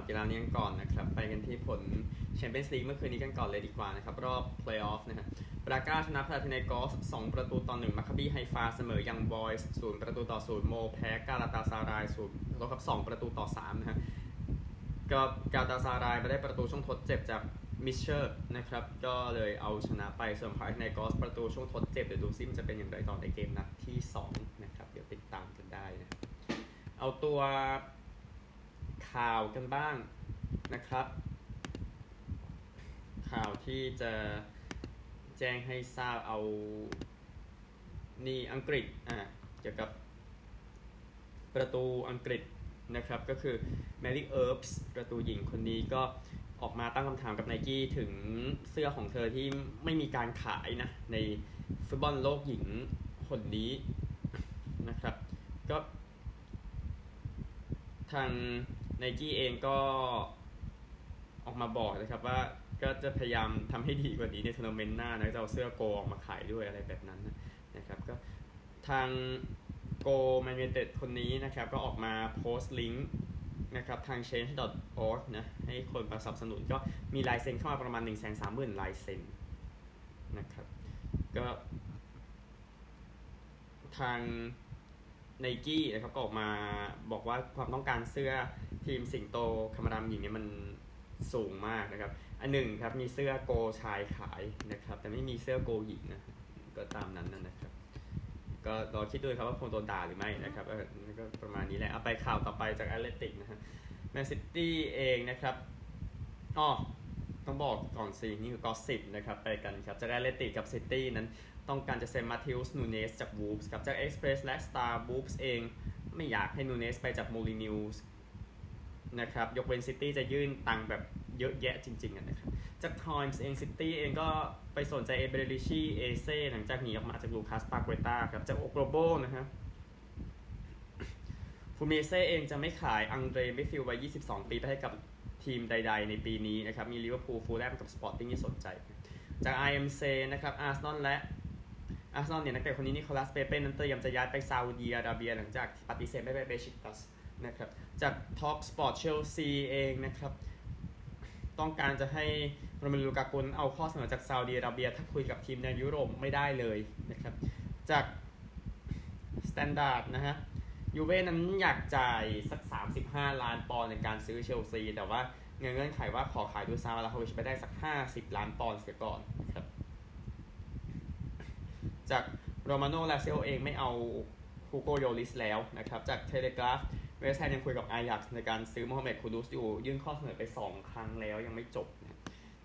าวกีฬานี้กันก่อนนะครับ ไปกันที่ผลแชมเปี้ยนส์ลีกเมื่อคืนนี้กันก่อนเลยดีกว่านะครับ รอบเพลย์ออฟนะฮะบราก้าชนะพานาธิไนกอส2ประตูต่อ1มาคาบีไฮฟาเสมอยังบอยส์ศูนย์ประตูต่อศูนย์โม แพ้กาลาตาซารายศูนย์ล้วครับ2ประตูต่อ3นะฮะก็กาลาตาซารายไปได้ประตูช่วงทดเจ็บจากมิชเชอร์นะครับ ก็เลยเอาชนะไปส่วนพานาธิไนกอสประตูช่วงทดเจ็บเดี๋ยวดูซิมจะเป็นอย่างไรต่อในเกมนัดที่2นะครับเดี๋ยวติดตามกันได้นะเอาตัว ข่าวกันบ้างนะครับ ข่าวที่จะแจ้งให้ทราบเอานี่อังกฤษอะเกี่ยวกับประตูอังกฤษนะครับก็คือ Mary Earps ประตูหญิงคนนี้ก็ออกมาตั้งคำถามกับไนกี้ถึงเสื้อของเธอที่ไม่มีการขายนะ ในฟุตบอลโลกหญิงคนนี้นะครับ ก็ทาง ไนกี้เองก็ออกมาบอกนะครับว่าก็จะพยายามทำให้ดีกว่านี้ในทัวร์นาเมนต์หน้านะจะเอาเสื้อโกลออกมาขายด้วยอะไรแบบนั้นนะครับก็ทางโกแมนเ t เต็ดคนนี้นะครับ ก็ออกมาโพสต์ลิงก์นะครับทาง change.org นะให้คนมาสนับสนุนก็มีลายเซ็นเข้ามาประมาณ 1 3 0 0 0 0ลายเซ็นนะครับก็ทางไนกี้นะครับก็ออกมาบอกว่าความต้องการเสื้อ ทีมสิงโตคำรามหญิงเนี่ยมันสูงมากนะครับ อันหนึ่งครับมีเสื้อโกลชายขายนะครับ แต่ไม่มีเสื้อโกลหญิงนะก็ตามนั้นนั่นนะครับ ก็รอคิดดูครับว่าคงโดนด่าหรือไม่นะครับเออก็ประมาณนี้แหละเอาไปข่าวต่อไปจากแอตเลติกนะฮะแมนซิตี้เองนะครับอ๋อต้องบอกก่อนสินี่คือ gossip นะครับไปกันครับจากแอตเลติกกับซิตี้นั้นต้องการจะเซ็นมาเธอุสนูเนสจากวูฟส์ครับจากเอ็กซ์เพรสและสตาร์วูฟส์เองไม่อยากให้นูเนสไปจากโมลินิวส์ นะครับ ยกเว้นซิตี้จะยื่นตังแบบเยอะแยะจริงๆนะครับ จากไทมส์เองซิตี้เองก็ไปสนใจเอเบเรชีเอเซ่หลังจากหนีออกมาจากลูคัสปาเกต้าครับ จากโอโกลโบนะครับฟลูมิเนนเซ่เองจะไม่ขายอังเดรเบฟิลวัย 22 ปีไปให้กับทีมใด ๆ ในปีนี้นะครับ มีลิเวอร์พูลฟูแล่มกับสปอร์ติ้งที่สนใจ จาก IMC นะครับอาร์เซนอลและอาร์เซนอลเนี่ยนักเตะคนนี้นิโคลัสเปเป้นั้นเตรียมจะย้ายไปซาอุดีอาระเบีย หลังจากปฏิเสธไม่ไปเบชิกตัส นะครับ จาก Talk Sport Chelsea เองนะครับ ต้องการจะให้โรเมลูลูกากูเอาข้อเสนอจากซาอุดีอาระเบีย ถ้าคุยกับทีมในยุโรปไม่ได้เลยนะครับ จากสแตนดาร์ดนะฮะยูเว่นั้นอยากจ่ายสัก 35 ล้านปอนด์ในการซื้อเชลซี แต่ว่าเงื่อนไขว่าขอขายดูซานวลาโฮวิชไปได้สัก 50 ล้านปอนด์เสียก่อนนะครับ จากโรมาโนลาซิโอเองไม่เอาฮูโกโยริสแล้วนะครับ จากเทเลกราฟ เวสแฮมยังคุยกับอายักซ์ในการซื้อโมฮัมเหม็ดคูดูสอยู่ ยื่นข้อเสนอไป 2 ครั้งแล้วยังไม่จบนะ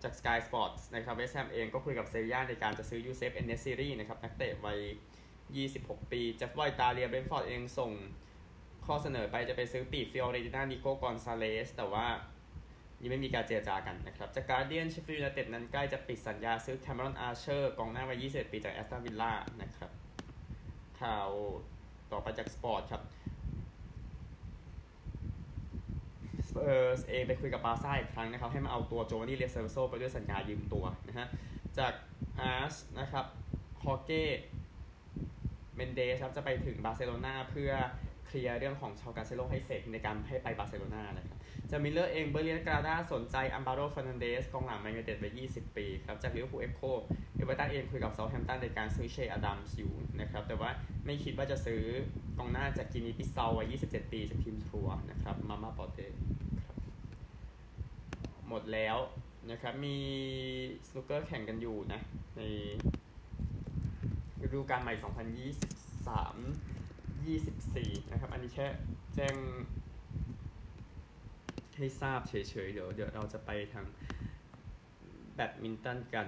จาก Sky Sports นะครับเวสแฮมเองก็คุยกับเซบีย่าในการจะซื้อยูเซฟเอนเนซีรีนะครับนักเตะวัย 26 ปีจากวอยตาเลียเบรนท์ฟอร์ดเองส่งข้อเสนอไปจะไปซื้อปีฟิออเรติน่านิโกกอนซาเลสแต่ว่ายังไม่มีการเจรจากันนะครับ จากการเดียนเชฟฟิลด์ยูไนเต็ดนั้นใกล้จะปิดสัญญาซื้อแคมเมรอนอาร์เชอร์กองหน้าวัย 21 ปีจากแอสตันวิลล่านะครับข่าวต่อไปจากสปอร์ตครับส เปอร์สเองไปคุยกับบาซ่าอีกครั้งนะครับ ให้มาเอาตัวโจวานนี่เรเซอร์โซไปด้วยสัญญายืมตัวนะฮะ จากอาร์สนะครับฮอเก้เมนเดสครับจะไปถึงบาร์เซโลนาเพื่อเคลียร์เรื่องของชาวกาเซโลให้เสร็จในการให้ไปบาร์เซโลนานะครับจะมิลเลอร์เองเบอร์เลียนกราดาสนใจอัมบาโรฟ e นันเดสกองหลังแมนยูเต็ดไป20 ปีครับจากลิเวอร์พูลเอฟโคเอเวอร์ตันเองคุยกับเซาท์แฮมป์ตันในการซื้อเชอดัมส์อยู่นะครับแต่ว่าไม่คิดว่าจะซื้อกองหน้าจากกินีบิสเซาัย27 ปีจากทีมทัวร์นะครับมาม่าปอเต้ หมดแล้วนะครับ มีสนุกเกอร์แข่งกันอยู่นะ ในฤดูกาลใหม่ 2023 24 นะครับ อันนี้แค่แจ้งให้ทราบเฉยๆ เดี๋ยวเดี๋ยวเราจะไปทางแบดมินตันกัน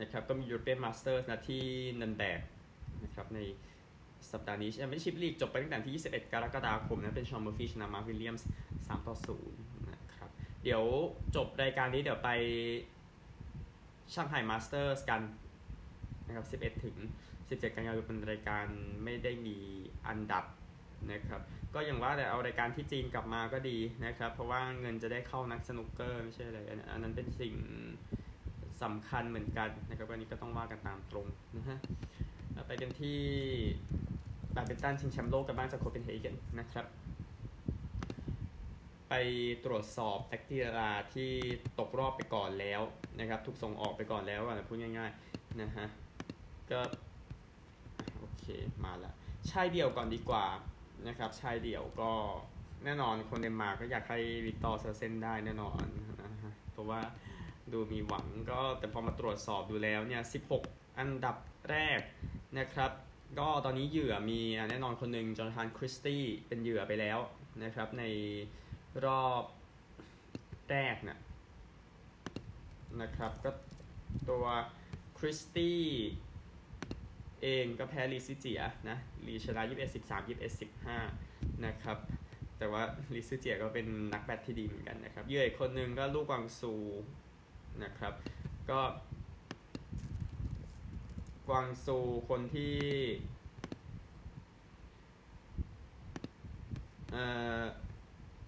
นะครับ ก็มี European Masters นะที่เนิร์นแบร์กนะครับในสัปดาห์นี้ Championship League จบไปตั้งแต่ที่ 21 กรกฎาคมนะเป็นฌอนเมอร์ฟี่ชนะมาร์ควิลเลียมส์3ต่อ0นะครับเดี๋ยวจบรายการนี้เดี๋ยวไป Shanghai Masters กันนะครับ 11 ถึง 17 กันยายนเป็นรายการไม่ได้มีอันดับนะครับ ก็อย่างว่าแต่เอารายการที่จีนกลับมาก็ดีนะครับ เพราะว่าเงินจะได้เข้านักสนุกเกอร์ไม่ใช่อะไรอันนั้นเป็นสิ่งสำคัญเหมือนกันนะครับวันนี้ก็ต้องว่ากันตามตรงนะฮะไปกันที่แบดมินตันชิงแชมป์โลกกันบ้างจากโคเปนเฮเกนนะครับ ไปตรวจสอบนักกีฬาที่ตกรอบไปก่อนแล้วนะครับถูกส่งออกไปก่อนแล้วอะพูดง่ายๆนะฮะก็โอเคมาละชายเดี่ยวก่อนดีกว่านะครับชายเดี่ยวก็แน่นอนคนเดนมาร์กก็อยากให้วิกตอร์อเซลเซนได้แน่นอนนะฮะเพราะว่าดูมีหวังก็แต่พอมาตรวจสอบดูแล้วเนี่ย 16 อันดับแรกนะครับก็ตอนนี้เหยื่อมีแน่นอนคนหนึ่งโจนาธานคริสตี้เป็นเหยื่อไปแล้วนะครับใน รอบแรกนะนะครับ ก็ตัวคริสตี้เองก็แพ้ลีซิเจียนะลีชนะ21 13 21 15นะครับ แต่ว่าลิซิเจียก็เป็นนักแบดที่ดีเหมือนกันนะครับ เยื่ออีกคนนึงก็ลูกวังซูนะครับ ก็กวางซูคนที่เอ่อ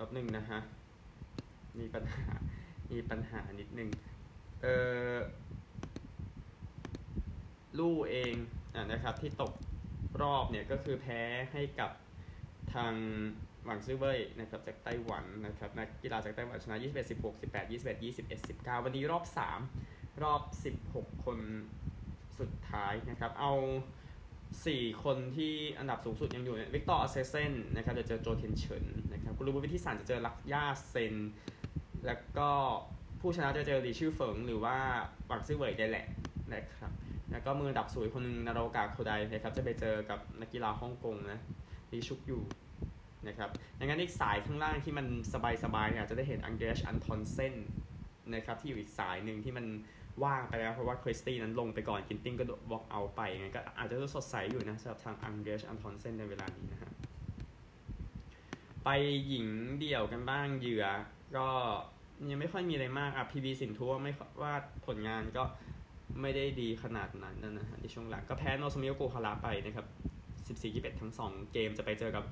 ป๊บหนึ่งนะฮะ มีปัญหา มีปัญหานิดนึง เออลู่เองอะนะครับที่ตกรอบเนี่ยก็คือแพ้ให้กับทางหวังซื่อเว่ยนะครับจากไต้หวันนะครับนักกีฬาจากไต้หวันชนะ 21 16 18 21 21 19 วันนี้รอบ 3 รอบ 16 คนสุดท้ายนะครับ เอา 4คนที่อันดับสูงสุดยังอยู่วิกตอร์อเซลเซนนะครับจะเจอโจวเทียนเฉินนะครับกุลวุฒิวิทิตศานต์จะเจอลักย่าเซน แล้วก็ผู้ชนะจะเจอหลีชื่อเฟิงหรือว่าหวังซื่อเว่ยได้แหละนะครับแล้วก็มืออันดับสูงคนหนึงนาราโอกะโคไดนะครับจะไปเจอกับนักกีฬาฮ่องกงนะลีช็อกยิวนะครับดังนั้นอีกสายข้างล่างที่มันสบายๆเนี่ยจะได้เห็นอันเดอร์สอันทอนเซนนะครับที่อยู่อีกสายหนึ่งที่มัน ว่างไปแล้ว เพราะว่าคริสตี้นั้นลงไปก่อนกินติ้งก็บล็อกเอาไปไงก็อาจจะสดใสอยู่นะสำหรับทางอันเดอร์สอันทอนเซนในเวลานี้นะฮะไปหญิงเดี่ยวกันบ้างเหยื่อ ก็ยังไม่ค่อยมีอะไรมากอะพีบีสินทัวไม่ว่าผลงานก็ไม่ได้ดีขนาดนั้นนะฮะในช่วงหลังก็แพ้โนสมิโอโกคาราไปนะครับ14-21ทั้ง 2 เกมจะไปเจอกับ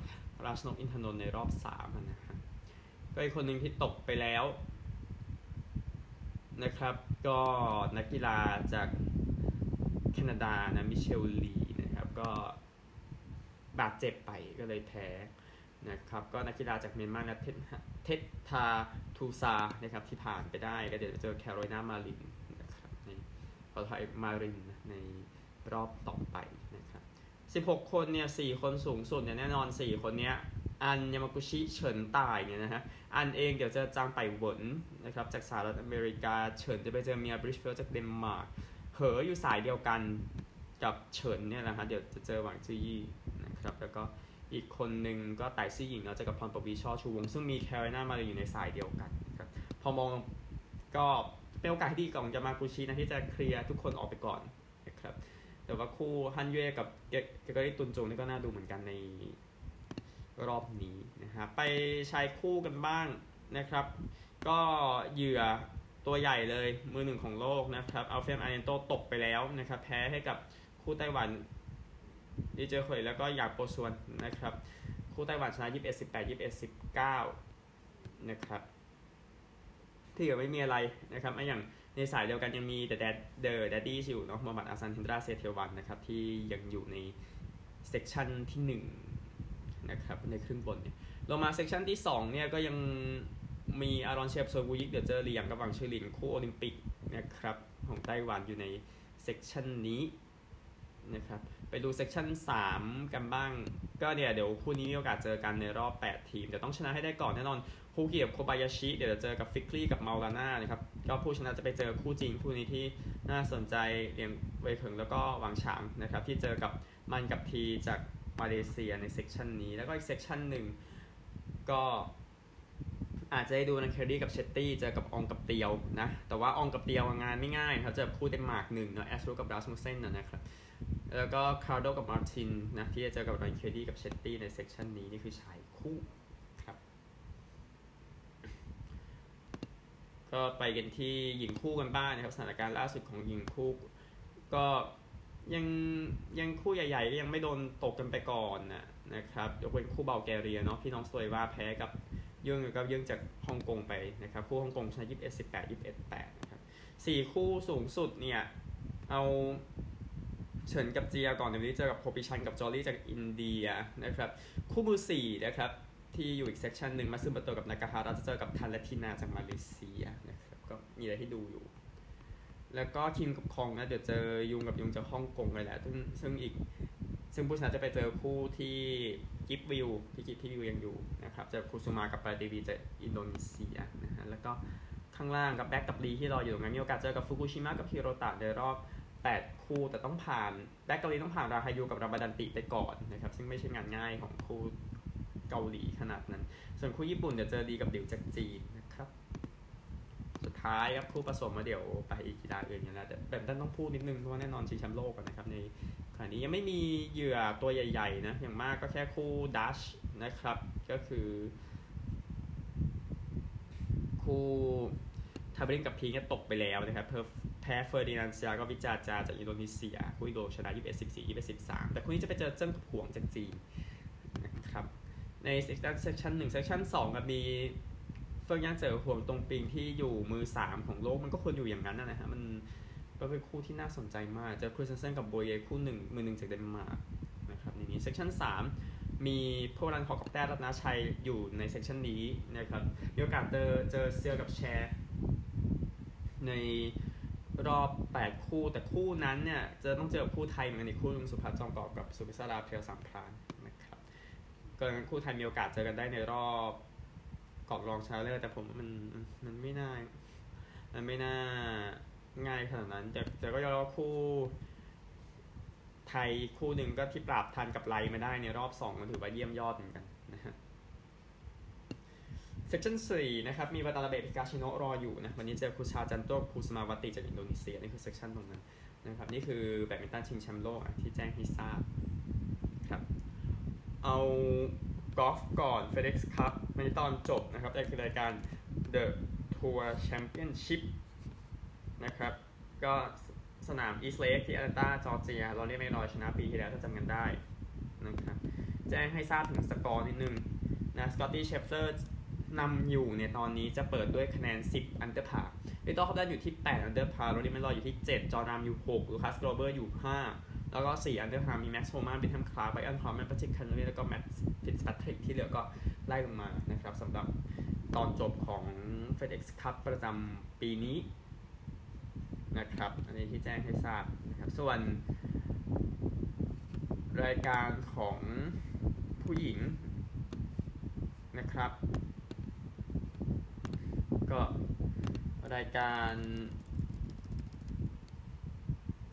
ราชนกอินทนนท์ในรอบ3นะฮะก็อีกคนหนึ่งที่ตกไปแล้ว นะครับ ก็นักกีฬาจากแคนาดานะมิเชลลีนะครับก็บาดเจ็บไปก็เลยแพ้นะครับก็นักกีฬาจากเมียนมานะเท็ตทาร์ทูซาร์นะครับที่ผ่านไปได้ก็เดี๋ยวจะเจอแคโรไลนามารินนะครับในขอไทยมารินในรอบต่อไปนะครับ16 คนเนี่ย4คนสูงสุดเนี่ยแน่นอน 4 คนเนี้ย อันยามากุชิเฉินไท่เนี่ยนะฮะ อันเองเดี๋ยวจะจางเป้ยเหวินนะครับจากสหรัฐอเมริกา เฉินจะไปเจอเมียบลิคเฟลด์จากเดนมาร์ก เหออยู่สายเดียวกันกับเฉินเนี่ยนะฮะเดี๋ยวจะเจอหวังจื้อยี่นะครับ แล้วก็อีกคนหนึ่งก็ไต่ซี่หญิงเราจะกับพรปวีช่อชูวง ซึ่งมีแคโรไลนามาเลยอยู่ในสายเดียวกันนะครับพอมองก็เป็นโอกาสที่ดีของยามากุชินะที่จะเคลียร์ทุกคนออกไปก่อนนะครับแต่ว่าคู่ฮันเย่กับเกเกเกอรี่ตุนจงนี่ก็น่าดูเหมือนกันใน รอบนี้นะครับไปชายคู่กันบ้างนะครับ ก็เหยื่อตัวใหญ่เลยมือหนึ่งของโลกนะครับอัลเฟียนอาร์เดียนโตตกไปแล้วนะครับแพ้ให้กับคู่ไต้หวันลีเจ๋อเหว่ยแล้วก็อยากโปรส่วนนะครับ คู่ไต้หวันชนะ 21 18 21 19 นะครับ ที่เหลือไม่มีอะไรนะครับไออย่างในสายเดียวกันยังมีแต่แดดเดอร์แดดดี้อยู่เนาะมูฮัมหมัดอาซันเฮนดราเซเทียวันนะครับ ที่ยังอยู่ใน section ที่ 1 นะครับในครึ่งบนเนี่ยลงมา section ที่2เนี่ยก็ยังมีอารอนเชียโซวุยยิกเดี๋ยวเจอลีหยางกับหวังฉีหลินคู่โอลิมปิกนะครับของไต้หวันอยู่ใน section นี้นะครับไปดู section 3 กันบ้าง ก็เนี่ยเดี๋ยวคู่นี้มีโอกาสเจอกันในรอบ 8 ทีม เดี๋ยวต้องชนะให้ได้ก่อนแน่นอนคู่โฮกิโคบายาชิ เดี๋ยวจะเจอกับฟิกรี่กับเมาลาน่านะครับก็ผู้ชนะจะไปเจอคู่จีนคู่นี้ที่น่าสนใจเหลียงเหว่ยเคิงแล้วก็หวังฉางนะครับที่เจอกับมันกับทีจาก มาเลเซียใน section นี้ แล้วก็อีก section หนึ่งก็อาจจะได้ดูนะเคอรี่กับเชตตี้เจอกับอองกับเตียวนะ แต่ว่าอองกับเตียวงานไม่ง่ายเขาเจอคู่เดนมาร์กหนึ่งเนาะอัสทรุปกับราสมุสเซนนะครับ แล้วก็การ์นันโดกับมาร์ตินนะที่จะเจอกับรานกิเรดดี้กับเชตตี้ใน section นี้นี่คือชายคู่ครับ ก็ไปกันที่หญิงคู่กันบ้างนะครับสถานการณ์ล่าสุดของหญิงคู่ก็ ยังยังคู่ใหญ่ๆก็ยังไม่โดนตกกันไปก่อนนะนะครับยกเว้นคู่บัลแกเรียเนาะพี่น้องสโตเอวาแพ้กับยื่งกับยื่งจากฮ่องกงไปนะครับคู่ฮ่องกงชนะ21 18 21 8นะครับสี่คู่สูงสุดเนี่ยเอาเฉินกับเจียก่อนเดี๋ยวนี้เจอกับโกปิจันด์กับจอลลี่จากอินเดียนะครับคู่มือ4นะครับที่อยู่อีก section หนึ่งมัตสึโมโตะกับนากาฮาราจะเจอกับทันและทีนาจากมาเลเซียนะครับก็มีอะไรให้ดูอยู่ แล้วก็คิมกับคองนะเดี๋ยวเจอยุงกับยุงจากฮ่องกงเลยแหละซึ่งซึ่งอีกซึ่งผู้ชนะจะไปเจอคู่ที่กิ๊ฟวิวที่กิ๊ฟที่วิวยังอยู่นะครับเจอคูซูมากับปราเดวีจากอินโดนีเซียนะฮะแล้วก็ข้างล่างกับแบ็กกับลีที่รออยู่ตรงนั้นมีโอกาสเจอกับฟุกุชิมะกับฮิโรตะในรอบ 8 คู่แต่ต้องผ่านแบ็กเกาหลีต้องผ่านราฮายูกับรามาดันติไปก่อนนะครับซึ่งไม่ใช่งานง่ายของคู่เกาหลีขนาดนั้น ส่วนคู่ญี่ปุ่นเดี๋ยวเจอดีกับดิวจากจีน สุดท้ายครับคู่ผสมมาเดี๋ยวไปอีกกีฬาอื่นกันแล้วแต่แบบนั้นต้องพูดนิดนึงเพราะว่าแน่นอนชิงแชมป์โลกนะครับในขณะนี้ยังไม่มีเหยื่อตัวใหญ่ๆนะอย่างมากก็แค่คู่ดัตช์นะครับ ก็คือคู่ทาบรินกับพีก็ตกไปแล้วนะครับเพอแพ้เฟอร์ดินานเซียห์กับวิดจาจาจากอินโดนีเซีย คู่อินโดชนะ21 14 21 13 แต่คู่นี้จะไปเจอเจิ้งกับหวงจากจีนนะครับใน section หนึ่ง section สองก็มี เฟิงเยี่ยนเจ๋อหวงตงผิงที่อยู่มือ 3 ของโลกมันก็ควรอยู่อย่างนั้นนะฮะมันก็เป็นคู่ที่น่าสนใจมากเจอคริสเซนกับโบเยคู่หนึ่งมือหนึ่งจากเดนมาร์กนะครับในนี้ section สามมีพัววรานุเคราะห์กับแต้รัตนชัยอยู่ใน section นี้นะครับมีโอกาสเจอเจอเซียกับแชร์ในรอบ 8 คู่แต่คู่นั้นเนี่ยจะต้องเจอคู่ไทยเหมือนกันอีกคู่นึงสุภัคจอมเกาะกับศุภิสราเพียวสามพรานนะครับก็คู่ไทยมีโอกาสเจอกันได้ในรอบ ก่อนรองชนะเลิศแต่ผมมันมันไม่น่า มันไม่น่าง่ายขนาดนั้น แต่แต่ก็ยอมรับคู่ ไทยคู่หนึ่งก็ที่ปราบทันกับไลมาได้ในรอบ2ก็ถือว่าเยี่ยมยอดเหมือนกันนะฮะเซ c ชัน4นะครับมีวาตานาเบะฮิกาชิโนะรออยู่นะวันนี้เจอคูชาร์จันโตคูสุมาวาตีจากอินโดนีเซียนี่คือเซ c ชันตรงนั้นนะครับนี่คือแบดมินตันชิงแชมป์โลกที่แจ้งให้ทราบครับเอา กอล์ฟก่อน FedEx Cup ในตอนจบนะครับนี่คือรายการ The Tour Championship นะครับ ก็สนาม East Lake ที่แอตแลนตาจอร์เจีย รอรี่แม็คอิลรอยชนะปีที่แล้วถ้าจำกันได้นะครับแจ้งให้ทราบถึงสกอร์นิดนึงนะสกอตตี้เชฟเฟลอร์นำอยู่เนี่ยตอนนี้จะเปิดด้วยคะแนน 10 under parวิกเตอร์ฮอฟแลนด์อยู่ที่ 8 under par รอรี่แม็คอิลรอยอยู่ที่ 7 จอนราห์มอยู่ 6 ลูคัสโกลเวอร์อยู่ 5 แล้วก็4 under par มีแม็กซ์โฮมาวินดัมคลาร์กไบรอันฮาร์แมนแพทริกแคนต์เลย์แล้วก็แมตต์ฟิตซ์แพทริกที่เหลือก็ไล่ลงมานะครับสำหรับตอนจบของ FedEx Cup ประจำปีนี้นะครับอันนี้ที่แจ้งให้ทราบนะครับส่วนรายการของผู้หญิงนะครับ ก็รายการ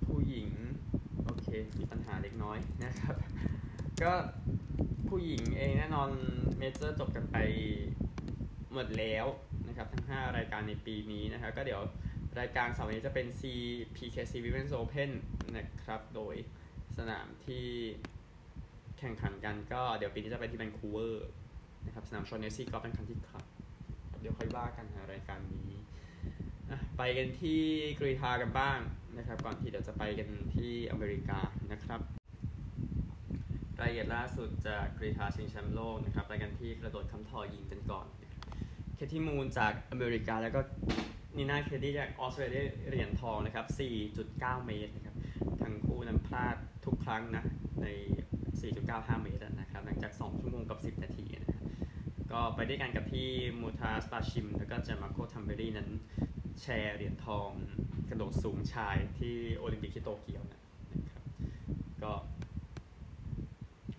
ผู้หญิง โอเค มีปัญหาเล็กน้อยนะครับ ก็ผู้หญิงเองแน่นอนเมเจอร์จบกันไปหมดแล้วนะครับทั้ง 5 รายการในปีนี้นะครับ ก็เดี๋ยวรายการเสาร์นี้จะเป็น C PKC Women's Open นะครับ โดยสนามที่แข่งขันกันก็เดี๋ยวปีนี้จะไปที่แวนคูเวอร์นะครับ สนามชอนเนซี่ golf and country club เดี๋ยวค่อยว่ากันนะรายการนี้ ไปกันที่กรีฑากันบ้าง นะครับ ก่อนที่เดี๋ยวจะไปกันที่อเมริกานะครับ รายละเอียดล่าสุดจากกรีฑาชิงแชมป์โลกนะครับไปกันที่กระโดดคำทอยิงกันก่อน เคที่มูนจากอเมริกาแล้วก็นีน่าเคนเนดี้จากออสเตรเลียเหรียญทองนะครับ 4.9 เมตรนะครับทั้งคู่นั้นพลาดทุกครั้งนะใน 4.95 เมตรนะครับหลังจาก 2 ชั่วโมงกับ 10 นาทีนะก็ไปด้วยกันกับที่มูตาซบาร์ชิม แล้วก็จานมาร์โคทัมเบรี่นั้นแชร์เหรียญทอง กระโดดสูงชายที่โอลิมปิกที่โตเกียวนะครับก็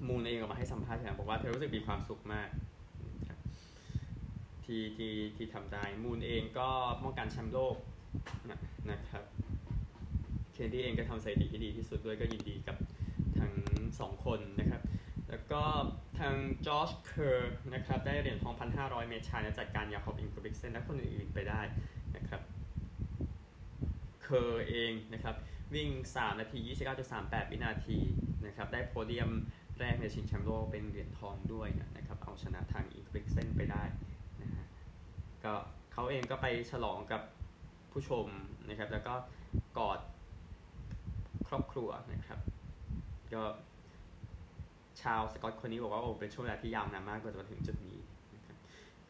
มูนเองออกมาให้สัมภาษณ์นะบอกว่าเธอรู้สึกมีความสุขมากที่ที่ที่ทำได้มูนเองก็ป้องกันแชมป์โลกนะนะครับเคนเนดี้เองก็ทำสถิติที่ดีที่สุดด้วยก็ยินดีกับทั้งสองคนนะครับ แล้วก็ทางจอร์จเคอร์นะครับได้เหรียญทอง 1,500 เมตรชายจัดการยาคอบอินเกบริกต์เซนและคนอื่นๆไปได้ เคอร์เองนะครับวิ่ง 3 นาที 29.38 วินาทีนะครับได้โพเดียมแรกในชิงแชมป์โลกเป็นเหรียญทองด้วยนะครับเอาชนะทางอินเกบริกต์เซนไปได้นะฮะก็เขาเองก็ไปฉลองกับผู้ชมนะครับแล้วก็กอดครอบครัวนะครับก็ชาวสกอตคนนี้บอกว่าโอ้เป็นช่วงเวลาที่ยาวนานมากกว่าจะมาถึงจุดนี้นะ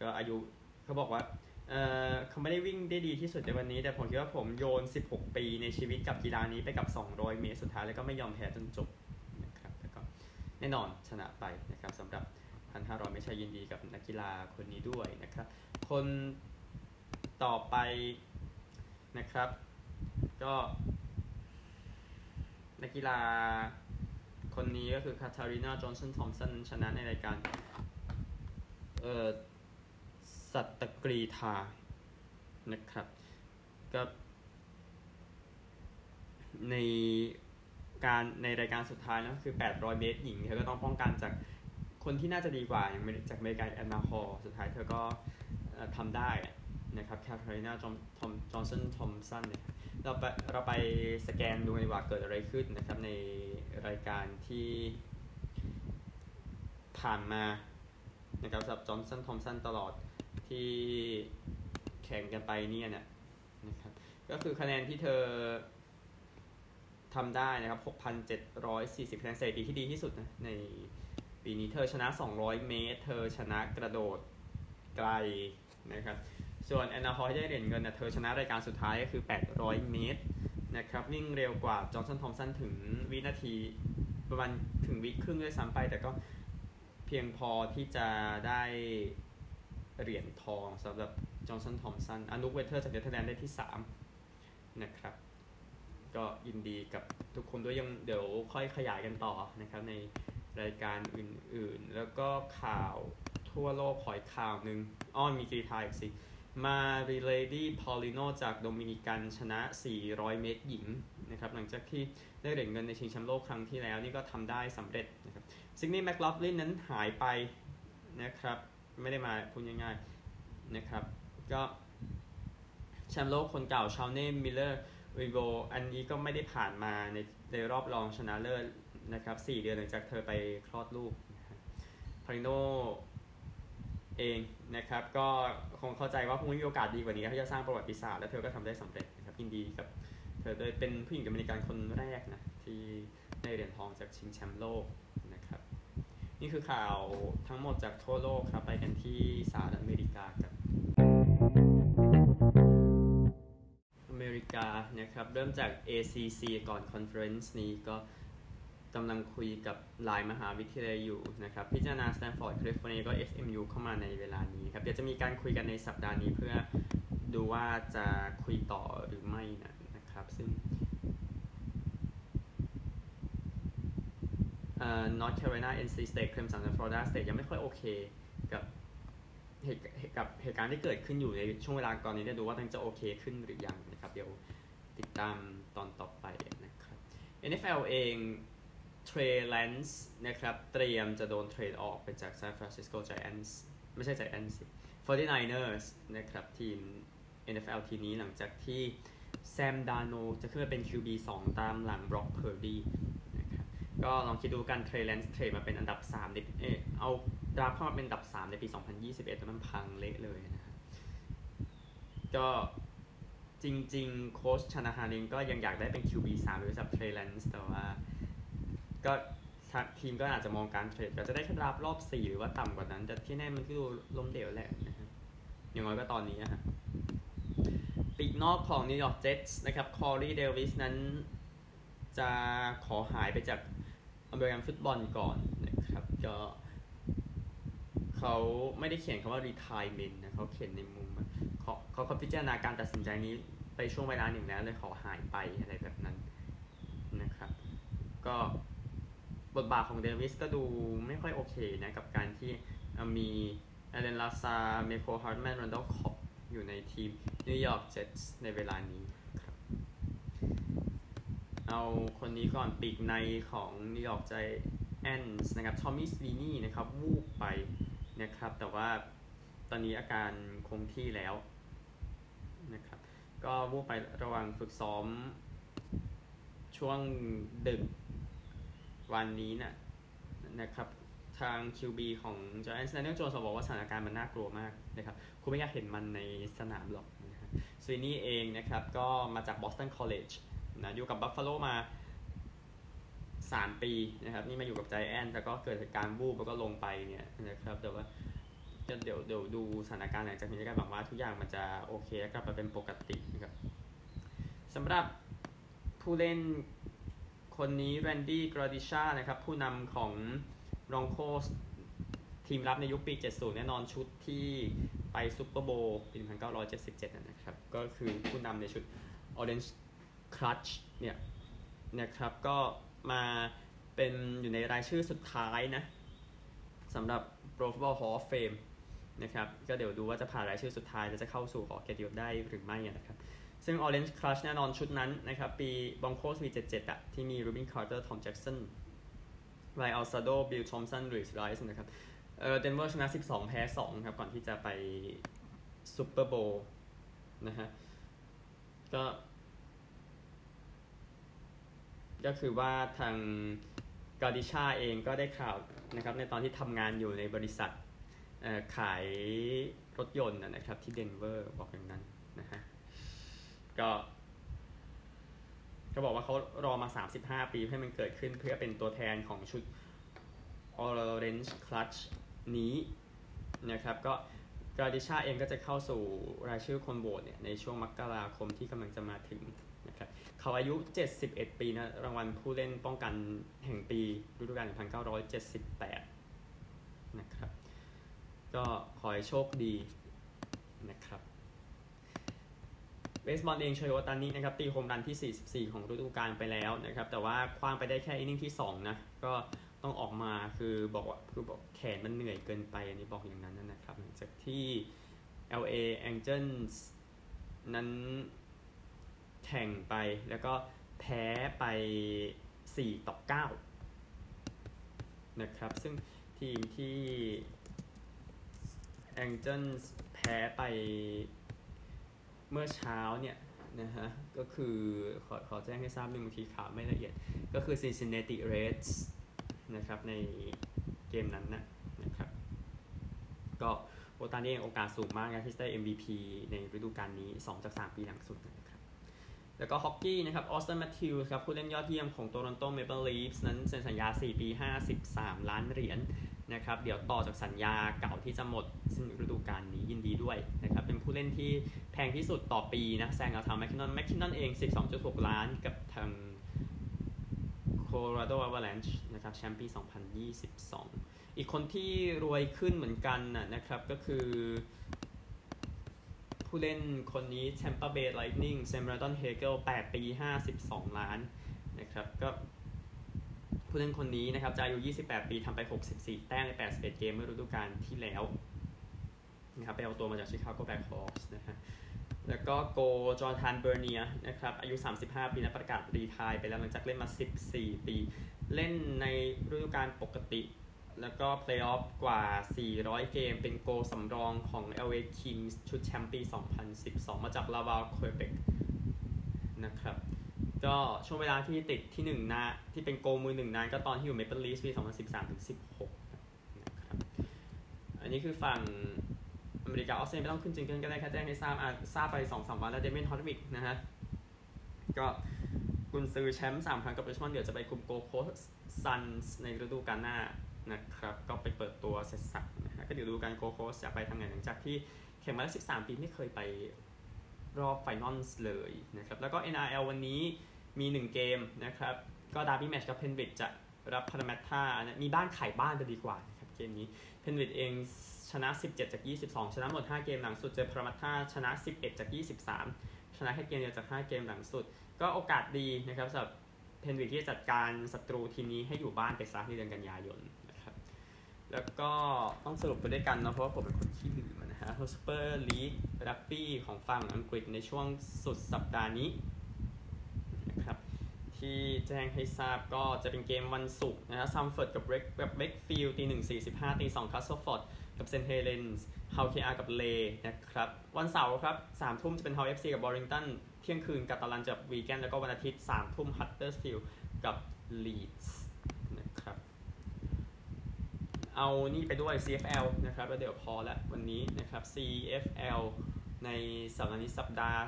ก็อายุเขาบอกว่า เออเขาไม่ได้วิ่งได้ดีที่สุดในวันนี้ แต่ผมคิดว่าผมโยน 16 ปีในชีวิตกับกีฬานี้ไปกับ 200 เมตรสุดท้ายแล้วก็ไม่ยอมแพ้จนจบนะครับแล้วก็แน่นอนชนะไปนะครับสำหรับ2,500ไม่ใช่ยินดีกับนักกีฬาคนนี้ด้วยนะครับ คนต่อไปนะครับ ก็นักกีฬาคนนี้ก็คือคาทารีนาจอห์นสันทอมสันชนะในรายการเอ่อ สัตตกรีธานะครับก็ในการในรายการสุดท้ายนะคือ 800 เมตรหญิงเธอก็ต้องป้องกันจากคนที่น่าจะดีกว่าอย่างจากอเมริกาแอนนาฮอลสุดท้ายเธอก็ทำได้นะครับแคทเธอรีนาจอห์นจอห์นสันทอมสันเนี่ยเราไปเราไปสแกนดูดีกว่าเกิดอะไรขึ้นนะครับในรายการที่ผ่านมานะครับสำหรับจอห์นสันทอมสันตลอด ที่แข่งกันไปเนี่ยนะนะครับ ก็คือคะแนนที่เธอทำได้นะครับ 6,740คะแนนสถิติที่ดีที่สุดนะในปีนี้เธอชนะ 200 เมตร เธอชนะกระโดดไกลนะครับ ส่วนแอนนาฮอยได้เหรียญเงินนะเธอชนะรายการสุดท้ายก็คือ 800 เมตรนะครับ วิ่งเร็วกว่าจอห์นสันทอมสันถึงวินาทีประมาณถึงวิครึ่งด้วยซ้ำไป แต่ก็เพียงพอที่จะได้ เหรียญทองสำหรับจอห์นสันทอมสันอานุกเวตเตอร์จากเนเธอร์แลนด์ได้ที่ 3 นะครับ ก็ยินดีกับทุกคนด้วยยังเดี๋ยวค่อยขยายกันต่อนะครับในรายการอื่นๆ แล้วก็ข่าวทั่วโลกขออีกข่าวหนึ่งอ้อมีกรีฑาอีกสิมารีเลดี้พอลิโนจากโดมินิกันชนะ 400 เมตรหญิงนะครับหลังจากที่ได้เหรียญเงินในชิงแชมป์โลกครั้งที่แล้วนี่ก็ทำได้สำเร็จนะครับซิดนีย์แมคลอฟลินนั้นหายไปนะครับ ไม่ได้มาพูดง่ายๆนะครับ ก็แชมป์โลกคนเก่าชอเน่มิลเลอร์อุยโบอันนี้ก็ไม่ได้ผ่านมาในในรอบรองชนะเลิศนะครับ4เดือนหลังจากเธอไปคลอดลูกพอลิโนเองนะครับ ก็คงเข้าใจว่าคงไม่มีโอกาสดีกว่านี้ที่จะสร้างประวัติศาสตร์และเธอก็ทำได้สำเร็จนะครับยินดีกับเธอโดยเป็นผู้หญิงโดมินิกันคนแรกนะที่ได้เหรียญทองจากชิงแชมป์โลก นี่คือข่าวทั้งหมดจากทั่วโลกครับ ไปกันที่สหรัฐอเมริกากันอเมริกานะครับ เริ่มจาก ACC ก่อน conference นี้ก็กำลังคุยกับหลายมหาวิทยาลัยอยู่นะครับ พิจารณา Stanford California ก็ SMU เข้ามาในเวลานี้ครับ เดี๋ยวจะมีการคุยกันในสัปดาห์นี้เพื่อดูว่าจะคุยต่อหรือไม่นะครับ ซึ่ง นะครับซึ่ง North Carolina NC State Clemson และ Florida State ยังไม่ค่อยโอเคกับเหตุกับเหตุการณ์ที่เกิดขึ้นอยู่ในช่วงเวลาก่อนนี้จะดูว่ามันจะโอเคขึ้นหรือยังนะครับ เดี๋ยวติดตามตอนต่อไปนะครับ NFL เองเทรลนส์นะครับ เตรียมจะโดนเทรดออกไปจาก San Francisco Giants ไม่ใช่ Giants 49ers นะครับ ทีม NFL ทีนี้หลังจากที่แซมดาร์โนลด์จะขึ้นมาเป็น QB 2 ตามหลังบร็อกเพอร์ดี ก็ลองคิดดูกันเทรย์แลนซ์ trade มาเป็นอันดับ3ในเออเอา draft เข้ามาเป็นอันดับ 3 ในปี 2021แล้วมันพังเละเลยนะครับก็จริงๆ โค้ชชานาฮานก็ยังอยากได้เป็น QB 3หรือสับเทรย์แลนซ์แต่ว่าก็ทีมก็อาจจะมองการเทรดก็จะได้แค่ดราฟต์รอบ 4 หรือว่าต่ำกว่านั้น แต่ที่แน่มันก็ดูล้มเหลวแหละนะครับอย่างน้อยก็ตอนนี้ฮะปีกนอกของนิวยอร์กเจ็ตส์นะครับ คอรีเดวิสนั้นจะขอหายไปจาก อเมริกันฟุตบอลก่อนนะครับ ก็เขาไม่ได้เขียนคำว่า retirement นะเขาเขียนในมุมเขาเขาพิจารณาการตัดสินใจนี้ไปช่วงเวลาหนึ่งแล้วเลยขอหายไปอะไรแบบนั้นนะครับ ก็บทบาทของเดวิสก็ดูไม่ค่อยโอเคนะ กับการที่มีอัลเลนลาซาร์ดเมโคลฮาร์ดแมนแรนดอลล์ค็อบบ์อยู่ในทีมนิวยอร์กเจ็ตส์ในเวลานี้ เอาคนนี้ก่อนปีกในของนิวยอร์กไจแอนส์นะครับทอมมี่สวีนี่นะครับวูบไปนะครับ แต่ว่าตอนนี้อาการคงที่แล้วนะครับ ก็วูบไประหว่างฝึกซ้อมช่วงดึกวันนี้นะนะครับทาง QB ของ Giants Daniel Jones บอกว่าสถานการณ์มันน่ากลัวมากนะครับคุณไม่อยากเห็นมันในสนามหรอกนะครับสวีนี่เองนะครับ ก็มาจาก Boston College นะอยู่กับ Buffalo มา 3 ปีนะครับ นี่มาอยู่กับ Giants แล้วก็เกิดเหตุการณ์วูบแล้วก็ลงไปเนี่ยนะครับแต่ว่าเดี๋ยวเดี๋ยวดูสถานการณ์หลังจากนี้กันหวังว่าทุกอย่างมันจะโอเคกลับมาเป็นปกตินะครับสำหรับผู้เล่นคนนี้แรนดี้กราดิชาร์นะครับผู้นำของบรองโคสทีมรับในยุคปี 70 แน่นอนชุดที่ไปซุปเปอร์โบว์ปี 1977 นะครับ ก็คือผู้นำในชุด Orange Crush เนี่ยนะครับก็มาเป็นอยู่ในรายชื่อสุดท้ายนะสำหรับ Pro Football Hall of Fame นะครับก็เดี๋ยวดูว่าจะผ่านรายชื่อสุดท้าย แล้วจะเข้าสู่หอเกียรติยศได้หรือไม่นะครับซึ่ง Orange Crush แน่นอนชุดนั้นนะครับ ปี Broncos มี77อะที่มี Rubin Carter Tom Jackson ไ a อัลซาโดบิลทอมสันริสไรส์นะครับเออเดนเวอร์ชนะ 12 แพ้ 2 ครับ ก่อนที่จะไปซูเปอร์โบว์นะฮะก็ ก็คือว่าทางกาดิชาเองก็ได้ข่าวนะครับในตอนที่ทำงานอยู่ในบริษัทขายรถยนต์นะครับที่เดนเวอร์บอกอย่างนั้นนะฮะก็เขาบอกว่าเขารอมา 35 ปีให้มันเกิดขึ้นเพื่อเป็นตัวแทนของชุด Orange Clutch นี้นะครับ ก็กราดิชาเองก็จะเข้าสู่รายชื่อคนโหวตเนี่ยในช่วงมกราคมที่กำลังจะมาถึง เขาอายุ 71 ปีนะรางวัลผู้เล่นป้องกันแห่งปีฤดูกาล 1978 นะครับ ก็ขอให้โชคดีนะครับเบสบอลเองโชยโอตานินะครับตีโฮมรันที่ 44 ของฤดูกาลไปแล้วนะครับ แต่ว่าคว้างไปได้แค่อินนิ่งที่ 2 นะ ก็ต้องออกมาคือบอกว่าคือบอกแขนมันเหนื่อยเกินไปอันนี้บอกอย่างนั้นนะครับหลังจากที่ LA Angels นั้น แข่งไปแล้วก็แพ้ไป 4 ต่อ 9 นะครับ ซึ่งทีมที่ Angels แพ้ไปเมื่อเช้าเนี่ยนะฮะ ก็คือขอขอแจ้งให้ทราบหนึ่งบางทีข่าวไม่ละเอียด ก็คือ Cincinnati Reds นะครับ ในเกมนั้นนะนะครับ ก็โอตานี่โอกาสสูงมากนะที่จะได้ MVP ในฤดูกาลนี้ 2 จาก 3 ปีหลังสุดนะ แล้วก็ฮอกกี้นะครับออสตันแมทธิวส์ครับผู้เล่นยอดเยี่ยมของโตรอนโตเมเปิลลีฟส์นั้นเซ็นสัญญา 4 ปี 53 ล้านเหรียญนะครับเดี๋ยวต่อจากสัญญาเก่าที่จะหมดสิ้นฤดูกาลนี้ยินดีด้วยนะครับเป็นผู้เล่นที่แพงที่สุดต่อปีนะแซงกับทางแมคคินนอนแมคคินนอนเอง 12.6 ล้านกับทางโคโลราโดอ v วา l ลนช์นะครับแชมป์ปี 2022 อีกคนที่รวยขึ้นเหมือนกันนะครับก็คือ ผู้เล่นคนนี้ Tampa Bay Lightning เซมราดอนเฮเกล8ปี 52 ล้านนะครับก็ผู้เล่นคนนี้นะครับจะอายุ 28 ปีทำไป 64 แต้มใน 81 เกมเมื่อฤดูกาลที่แล้วนะครับไปเอาตัวมาจากชิคาโกแบ็คฮอส์นะฮะแล้วก็โกโจนาธานเบอร์เนียร์นะครับอายุ 35 ปีนะประกาศ retire ไปแล้วหลังจากเล่นมา 14 ปี เล่นในฤดูกาลปกติ แล้วก็เพลย์ออฟกว่า 400 เกม เป็นโกลสำรองของ LA Kings ชุดแชมป์ปี 2012 มาจากลาวาลควิเบกนะครับ ก็ช่วงเวลาที่ติดที่หนึ่งนะที่เป็นโกลมือหนึ่งนานก็ตอนที่อยู่เมเปิลลีฟส์ปี 2013 ถึง 16 นะครับ อันนี้คือฝั่งอเมริกาออสเตรเลียไม่ต้องขึ้นจริงๆก็ได้แค่แจ้งให้ทราบอะทราบไป2อสวันแล้วเดเมนฮอตวิกนะฮะ ก็คุณซื้อแชมป์สามครั้งกับริชมอนด์เดี๋ยวจะไปคุมโกโคซันส์ในฤดูกาลหน้า นะครับ ก็ไปเปิดตัวเสร็จสับนะฮะก็เดี๋ยวดูการโกโคสจะไปทางไหนหลังจากที่แข่งมาแล้ว 13 ปีไม่เคยไปรอบไฟนอลเลยนะครับ แล้วก็ NRL วันนี้มี 1 เกมนะครับ ก็ดาร์บี้แมชกับเพนวิดจะรับพารามัตท่ามีบ้านขายบ้านจะดีกว่านะครับเกมนี้เพนวิดเองชนะ 17 จาก 22 ชนะหมด 5 เกมหลังสุดเจอพารามัตท่าชนะ 11 จาก 23 ชนะแค่เกมเดียวจาก 5 เกมหลังสุด ก็โอกาสดีนะครับสำหรับเพนวิดที่จะจัดการศัตรูทีมนี้ให้อยู่บ้านไปซะในเดือนกันยายน แล้วก็ต้องสรุปไปด้วยกันนะเพราะว่าผมเป็นคนที่ลืมนะฮะฮสเปอร์ลีกรักบี้ของฝั่งอังกฤษในช่วงสุดสัปดาห์นี้นะครับที่แจ้งให้ทราบก็จะเป็นเกมวันศุกร์นะฮะซัมเฟิร์ดกับเบรกกับเบรกฟิลตีหนึ่งสี่สิบห้าตีสองคัสเซิลฟอร์ดกับเซนเฮเลนส์เฮาเคอากับเลนะครับวันเสาร์ครับสามทุ่มจะเป็นฮาเอฟซีกับบอริงตันเที่ยงคืนกับตาลันจากวีแกนแล้วก็วันอาทิตย์สามทุ่มฮัตเตอร์สฟิลกับลีดส์ เอานี่ไปด้วย CFL นะครับแล้วเดี๋ยวพอละวันนี้นะครับ CFL ในสัปดาห์นี้สัปดาห์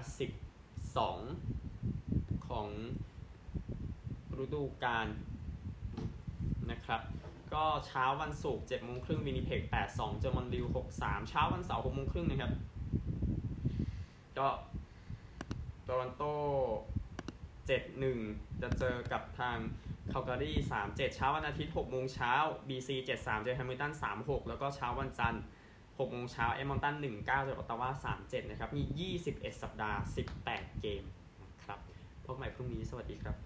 12 ของฤดูกาลนะครับก็เช้าวันศุกร์7โมงครึ่งวินิเพก82เจอมอนทรีออล63เช้าวันเสาร์6โมงครึ่งนะครับ ก็โตรอนโต71จะเจอกับทาง คาลการี3 7 เช้าวันอาทิตย์6โมงเช้า BC 7 3 เจอแฮมิลตัน3 6 แล้วก็เช้าวันจันทร์6โมงเช้าเอมอนตัน1 9เจอออตตาวา3 7 นะครับ มี 21 สัปดาห์ 18 เกมนะครับพบใหม่พรุ่งนี้สวัสดีครับ